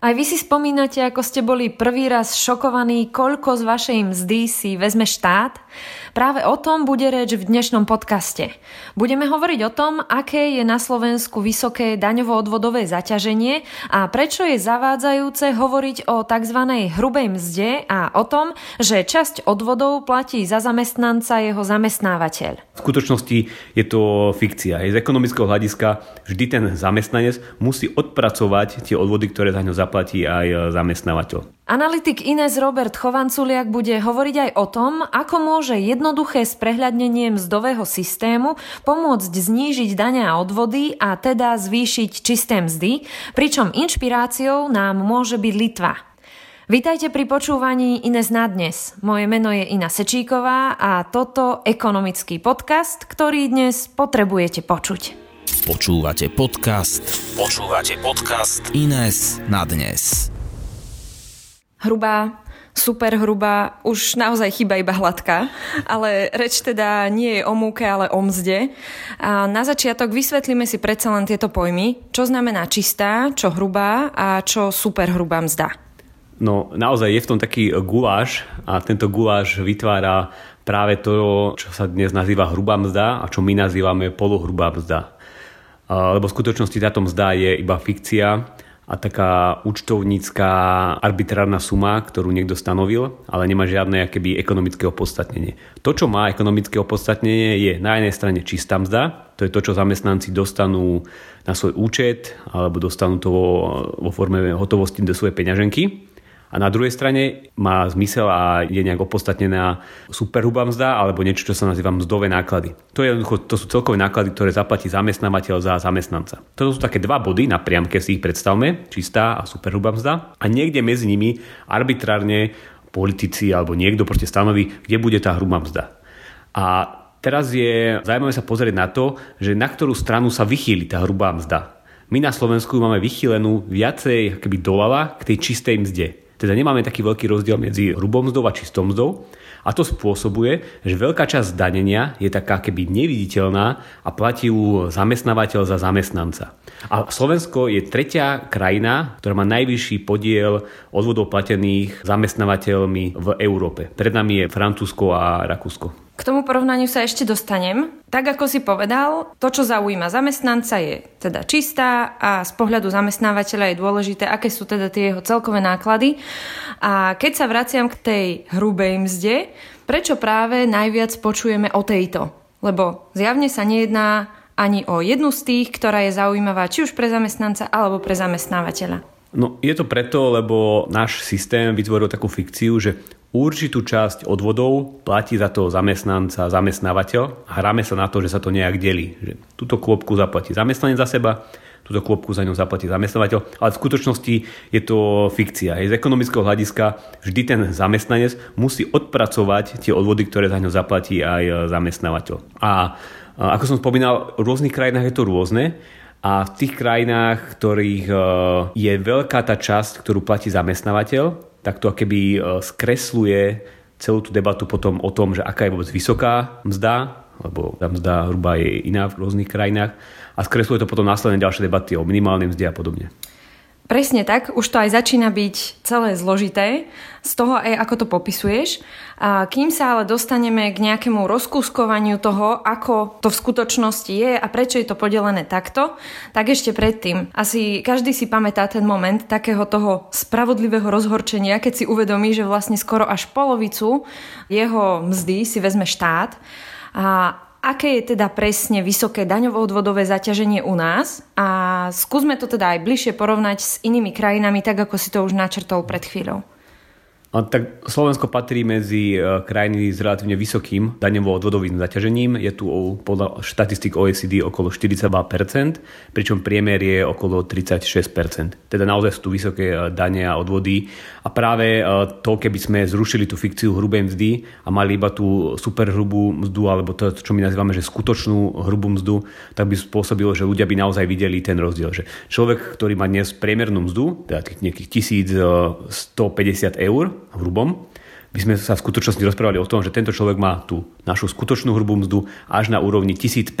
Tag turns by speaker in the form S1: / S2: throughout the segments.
S1: Aj vy si spomínate, ako ste boli prvý raz šokovaní, koľko z vašej mzdy si vezme štát? Práve o tom bude reč v dnešnom podcaste. Budeme hovoriť o tom, aké je na Slovensku vysoké daňovo-odvodové zaťaženie a prečo je zavádzajúce hovoriť o tzv. hrubej mzde a o tom, že časť odvodov platí za zamestnanca jeho zamestnávateľ.
S2: V skutočnosti je to fikcia. Z ekonomického hľadiska vždy ten zamestnanec musí odpracovať tie odvody, ktoré za ňo zaplatí aj zamestnávateľ.
S1: Analytik Ines Robert Chovanculiak bude hovoriť aj o tom, ako môže jednoduché sprehľadnenie mzdového systému pomôcť znížiť dania a odvody a teda zvýšiť čisté mzdy, pričom inšpiráciou nám môže byť Litva. Vítajte pri počúvaní Ines na dnes. Moje meno je Ina Sečíková a toto ekonomický podcast, ktorý dnes potrebujete počuť.
S3: Počúvate podcast. Počúvate podcast Ines na dnes
S1: hrubá, super hrubá, už naozaj chyba iba hladká, ale reč teda nie je o múke, ale o mzde. A na začiatok vysvetlíme si predsa len tieto pojmy, čo znamená čistá, čo hrubá a čo super hrubá mzda.
S2: No naozaj je v tom taký guláš a tento guláš vytvára práve to, čo sa dnes nazýva hrubá mzda a čo my nazývame polohrubá mzda. Lebo v skutočnosti táto mzda je iba fikcia a taká účtovnícká arbitrárna suma, ktorú niekto stanovil, ale nemá žiadne akéby ekonomické opodstatnenie. To, čo má ekonomické opodstatnenie, je na jednej strane čistá mzda, to je to, čo zamestnanci dostanú na svoj účet alebo dostanú to vo, vo forme hotovosti do svojej peňaženky. A na druhej strane má zmysel a je nejak opodstatnená superhrubá mzda alebo niečo, čo sa nazýva mzdové náklady. To, je, to sú celkové náklady, ktoré zaplatí zamestnávateľ za zamestnanca. Toto sú také dva body na priamke, si ich predstavme, čistá a superhrubá mzda. A niekde medzi nimi arbitrárne politici alebo niekto proste stanoví, kde bude tá hrubá mzda. A teraz je zaujímavé sa pozrieť na to, že na ktorú stranu sa vychýli tá hrubá mzda. My na Slovensku máme vychýlenú viacej keby doľava k tej čistej mzde. Teda nemáme taký veľký rozdiel medzi hrubou mzdou a čistou mzdou. A to spôsobuje, že veľká časť zdanenia je taká keby neviditeľná a platí ju zamestnávateľ za zamestnanca. A Slovensko je tretia krajina, ktorá má najvyšší podiel odvodov platených zamestnávateľmi v Európe. Pred nami je Francúzsko a Rakúsko.
S1: K tomu porovnaniu sa ešte dostanem. Tak ako si povedal, to, čo zaujíma zamestnanca, je teda čistá a z pohľadu zamestnávateľa je dôležité, aké sú teda tie jeho celkové náklady. A keď sa vraciam k tej hrubej mzde, prečo práve najviac počujeme o tejto? Lebo zjavne sa nejedná ani o jednu z tých, ktorá je zaujímavá či už pre zamestnanca alebo pre zamestnávateľa.
S2: No je to preto, lebo náš systém vytvoril takú fikciu, že určitú časť odvodov platí za toho zamestnanca, zamestnávateľ a hráme sa na to, že sa to nejak delí. Že túto kôpku zaplatí zamestnanec za seba, túto kôpku za ňou zaplatí zamestnávateľ, ale v skutočnosti je to fikcia. Z ekonomického hľadiska vždy ten zamestnanec musí odpracovať tie odvody, ktoré za ňou zaplatí aj zamestnávateľ. A ako som spomínal, v rôznych krajinách je to rôzne. A v tých krajinách, ktorých e, je veľká tá časť, ktorú platí zamestnávateľ, tak to keby e, skresluje celú tú debatu potom o tom, že aká je vôbec vysoká mzda, lebo tá mzda hruba je iná v rôznych krajinách a skresluje to potom následne ďalšie debaty o minimálnej mzde a podobne.
S1: Presne tak, už to aj začína byť celé zložité, z toho aj ako to popisuješ. A kým sa ale dostaneme k nejakému rozkúskovaniu toho, ako to v skutočnosti je a prečo je to podelené takto, tak ešte predtým. Asi každý si pamätá ten moment takého toho spravodlivého rozhorčenia, keď si uvedomí, že vlastne skoro až polovicu jeho mzdy si vezme štát. A aké je teda presne vysoké daňovo-odvodové zaťaženie u nás a skúsme to teda aj bližšie porovnať s inými krajinami, tak ako si to už načrtol pred chvíľou.
S2: Tak Slovensko patrí medzi e, krajiny s relatívne vysokým daňovo-odvodovým zaťažením. Je tu podľa štatistik OECD okolo 42%, pričom priemer je okolo 36%. Teda naozaj sú tu vysoké e, dane a odvody. A práve e, to, keby sme zrušili tú fikciu hrubej mzdy a mali iba tú superhrubú mzdu, alebo to, čo my nazývame, že skutočnú hrubú mzdu, tak by spôsobilo, že ľudia by naozaj videli ten rozdiel. Že človek, ktorý má dnes priemernú mzdu, teda tých nejakých 1150 eur, hrubom, by sme sa v skutočnosti rozprávali o tom, že tento človek má tú našu skutočnú hrubú mzdu až na úrovni 1550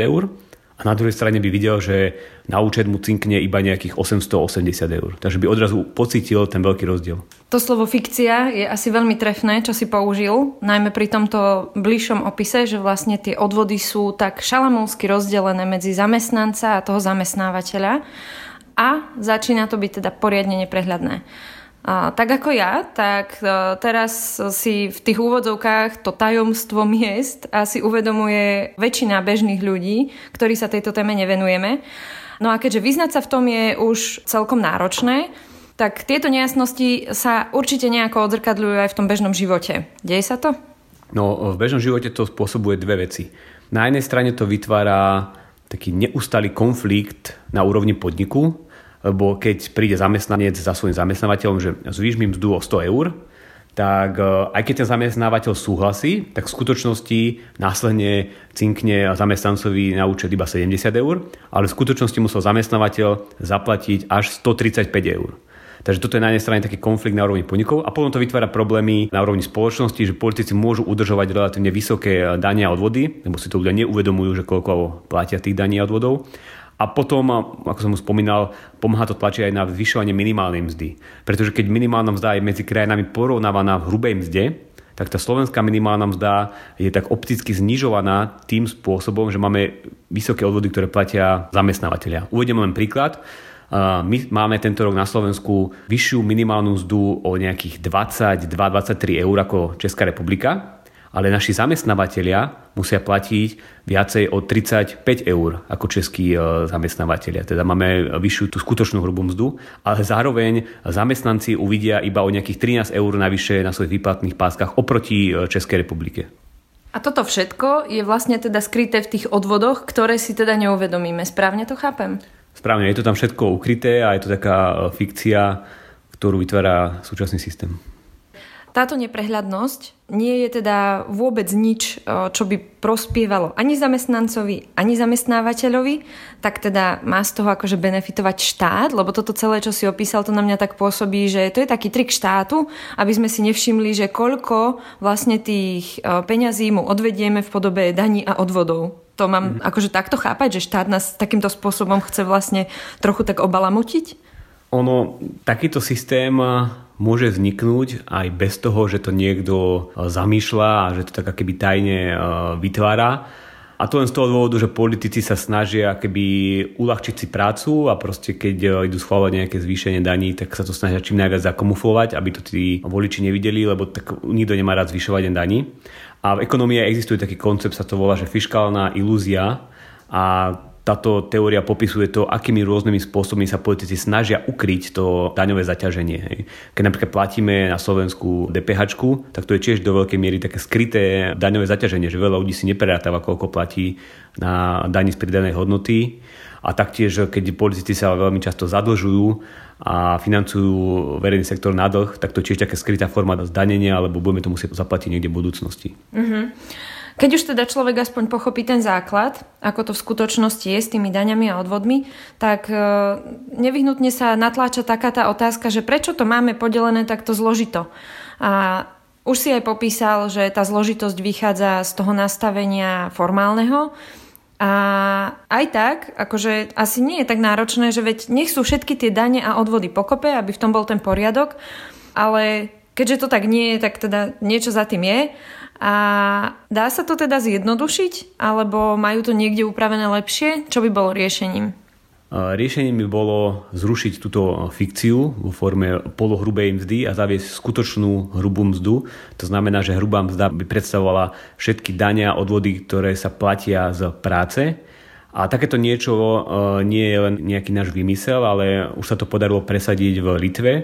S2: eur a na druhej strane by videl, že na účet mu cinkne iba nejakých 880 eur. Takže by odrazu pocitil ten veľký rozdiel.
S1: To slovo fikcia je asi veľmi trefné, čo si použil, najmä pri tomto bližšom opise, že vlastne tie odvody sú tak šalamúnsky rozdelené medzi zamestnanca a toho zamestnávateľa a začína to byť teda poriadne neprehľadné. Tak ako ja, tak e, teraz si v tých úvodzovkách to tajomstvo miest asi uvedomuje väčšina bežných ľudí, ktorí sa tejto téme nevenujeme. No a keďže vyznať sa v tom je už celkom náročné, tak tieto nejasnosti sa určite nejako odzrkadľujú aj v tom bežnom živote. Deje sa to?
S2: No, v bežnom živote to spôsobuje dve veci. Na jednej strane to vytvára taký neustály konflikt na úrovni podniku, lebo keď príde zamestnanec za svojím zamestnávateľom, že zvýš mi mzdu o 100 eur, tak e, aj keď ten zamestnávateľ súhlasí, tak v skutočnosti následne cinkne zamestnancovi na účet iba 70 eur, ale v skutočnosti musel zamestnávateľ zaplatiť až 135 eur. Takže toto je na jednej strane taký konflikt na úrovni podnikov a potom to vytvára problémy na úrovni spoločnosti, že politici môžu udržovať relatívne vysoké dania a odvody, lebo si to ľudia neuvedomujú, že koľko platia tých daní a odvodov a potom, ako som už spomínal, pomáha to tlačiť aj na zvyšovanie minimálnej mzdy. Pretože keď minimálna mzda je medzi krajinami porovnávaná v hrubej mzde, tak tá slovenská minimálna mzda je tak opticky znižovaná tým spôsobom, že máme vysoké odvody, ktoré platia zamestnávateľia. Uvediem len príklad. My máme tento rok na Slovensku vyššiu minimálnu mzdu o nejakých 22-23 eur ako Česká republika ale naši zamestnávateľia musia platiť viacej o 35 eur ako českí e, zamestnávateľia. Teda máme vyššiu tú skutočnú hrubú mzdu, ale zároveň zamestnanci uvidia iba o nejakých 13 eur navyše na svojich výplatných páskach oproti e, Českej republike.
S1: A toto všetko je vlastne teda skryté v tých odvodoch, ktoré si teda neuvedomíme. Správne to chápem?
S2: Správne, je to tam všetko ukryté a je to taká e, fikcia, ktorú vytvára súčasný systém.
S1: Táto neprehľadnosť nie je teda vôbec nič, čo by prospievalo ani zamestnancovi, ani zamestnávateľovi, tak teda má z toho akože benefitovať štát, lebo toto celé, čo si opísal, to na mňa tak pôsobí, že to je taký trik štátu, aby sme si nevšimli, že koľko vlastne tých peňazí mu odvedieme v podobe daní a odvodov. To mám mm. akože takto chápať, že štát nás takýmto spôsobom chce vlastne trochu tak obalamutiť?
S2: Ono, takýto systém môže vzniknúť aj bez toho, že to niekto e, zamýšľa a že to tak keby tajne e, vytvára. A to len z toho dôvodu, že politici sa snažia keby uľahčiť si prácu a proste keď e, idú schváľovať nejaké zvýšenie daní, tak sa to snažia čím najviac zakomufovať, aby to tí voliči nevideli, lebo tak nikto nemá rád zvyšovať daní. A v ekonomii existuje taký koncept, sa to volá, že fiskálna ilúzia a táto teória popisuje to, akými rôznymi spôsobmi sa politici snažia ukryť to daňové zaťaženie. Hej. Keď napríklad platíme na Slovensku DPH, tak to je tiež do veľkej miery také skryté daňové zaťaženie, že veľa ľudí si neprerátáva, koľko platí na daní z pridanej hodnoty. A taktiež, keď politici sa veľmi často zadlžujú a financujú verejný sektor na dlh, tak to tiež taká skrytá forma zdanenia, alebo budeme to musieť zaplatiť niekde v budúcnosti. Mm-hmm.
S1: Keď už teda človek aspoň pochopí ten základ, ako to v skutočnosti je s tými daňami a odvodmi, tak e, nevyhnutne sa natláča taká tá otázka, že prečo to máme podelené takto zložito. A už si aj popísal, že tá zložitosť vychádza z toho nastavenia formálneho, a aj tak, akože asi nie je tak náročné, že veď nech sú všetky tie dane a odvody pokope, aby v tom bol ten poriadok, ale keďže to tak nie je, tak teda niečo za tým je a dá sa to teda zjednodušiť, alebo majú to niekde upravené lepšie? Čo by bolo riešením?
S2: Riešením by bolo zrušiť túto fikciu vo forme polohrubej mzdy a zaviesť skutočnú hrubú mzdu. To znamená, že hrubá mzda by predstavovala všetky dania a odvody, ktoré sa platia z práce. A takéto niečo e, nie je len nejaký náš vymysel, ale už sa to podarilo presadiť v Litve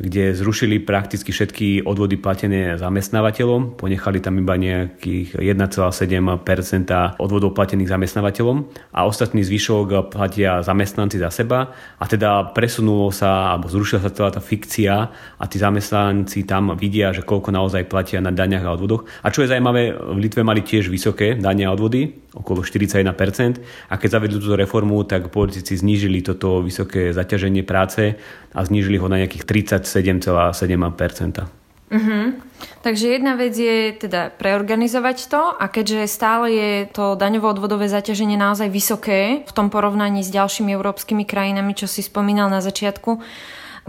S2: kde zrušili prakticky všetky odvody platené zamestnávateľom, ponechali tam iba nejakých 1,7% odvodov platených zamestnávateľom a ostatný zvyšok platia zamestnanci za seba a teda presunulo sa alebo zrušila sa celá tá fikcia a tí zamestnanci tam vidia, že koľko naozaj platia na daniach a odvodoch. A čo je zaujímavé, v Litve mali tiež vysoké dania a odvody, okolo 41% a keď zavedli túto reformu, tak politici znížili toto vysoké zaťaženie práce a znížili ho na nejakých 37,7%.
S1: Uh-huh. Takže jedna vec je teda preorganizovať to a keďže stále je to daňovo-odvodové zaťaženie naozaj vysoké v tom porovnaní s ďalšími európskymi krajinami, čo si spomínal na začiatku,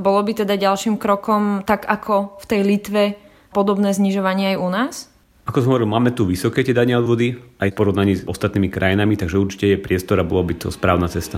S1: bolo by teda ďalším krokom tak ako v tej Litve podobné znižovanie aj u nás?
S2: Ako som hovoril, máme tu vysoké tie dania odvody aj v porovnaní s ostatnými krajinami, takže určite je priestor a bolo by to správna cesta.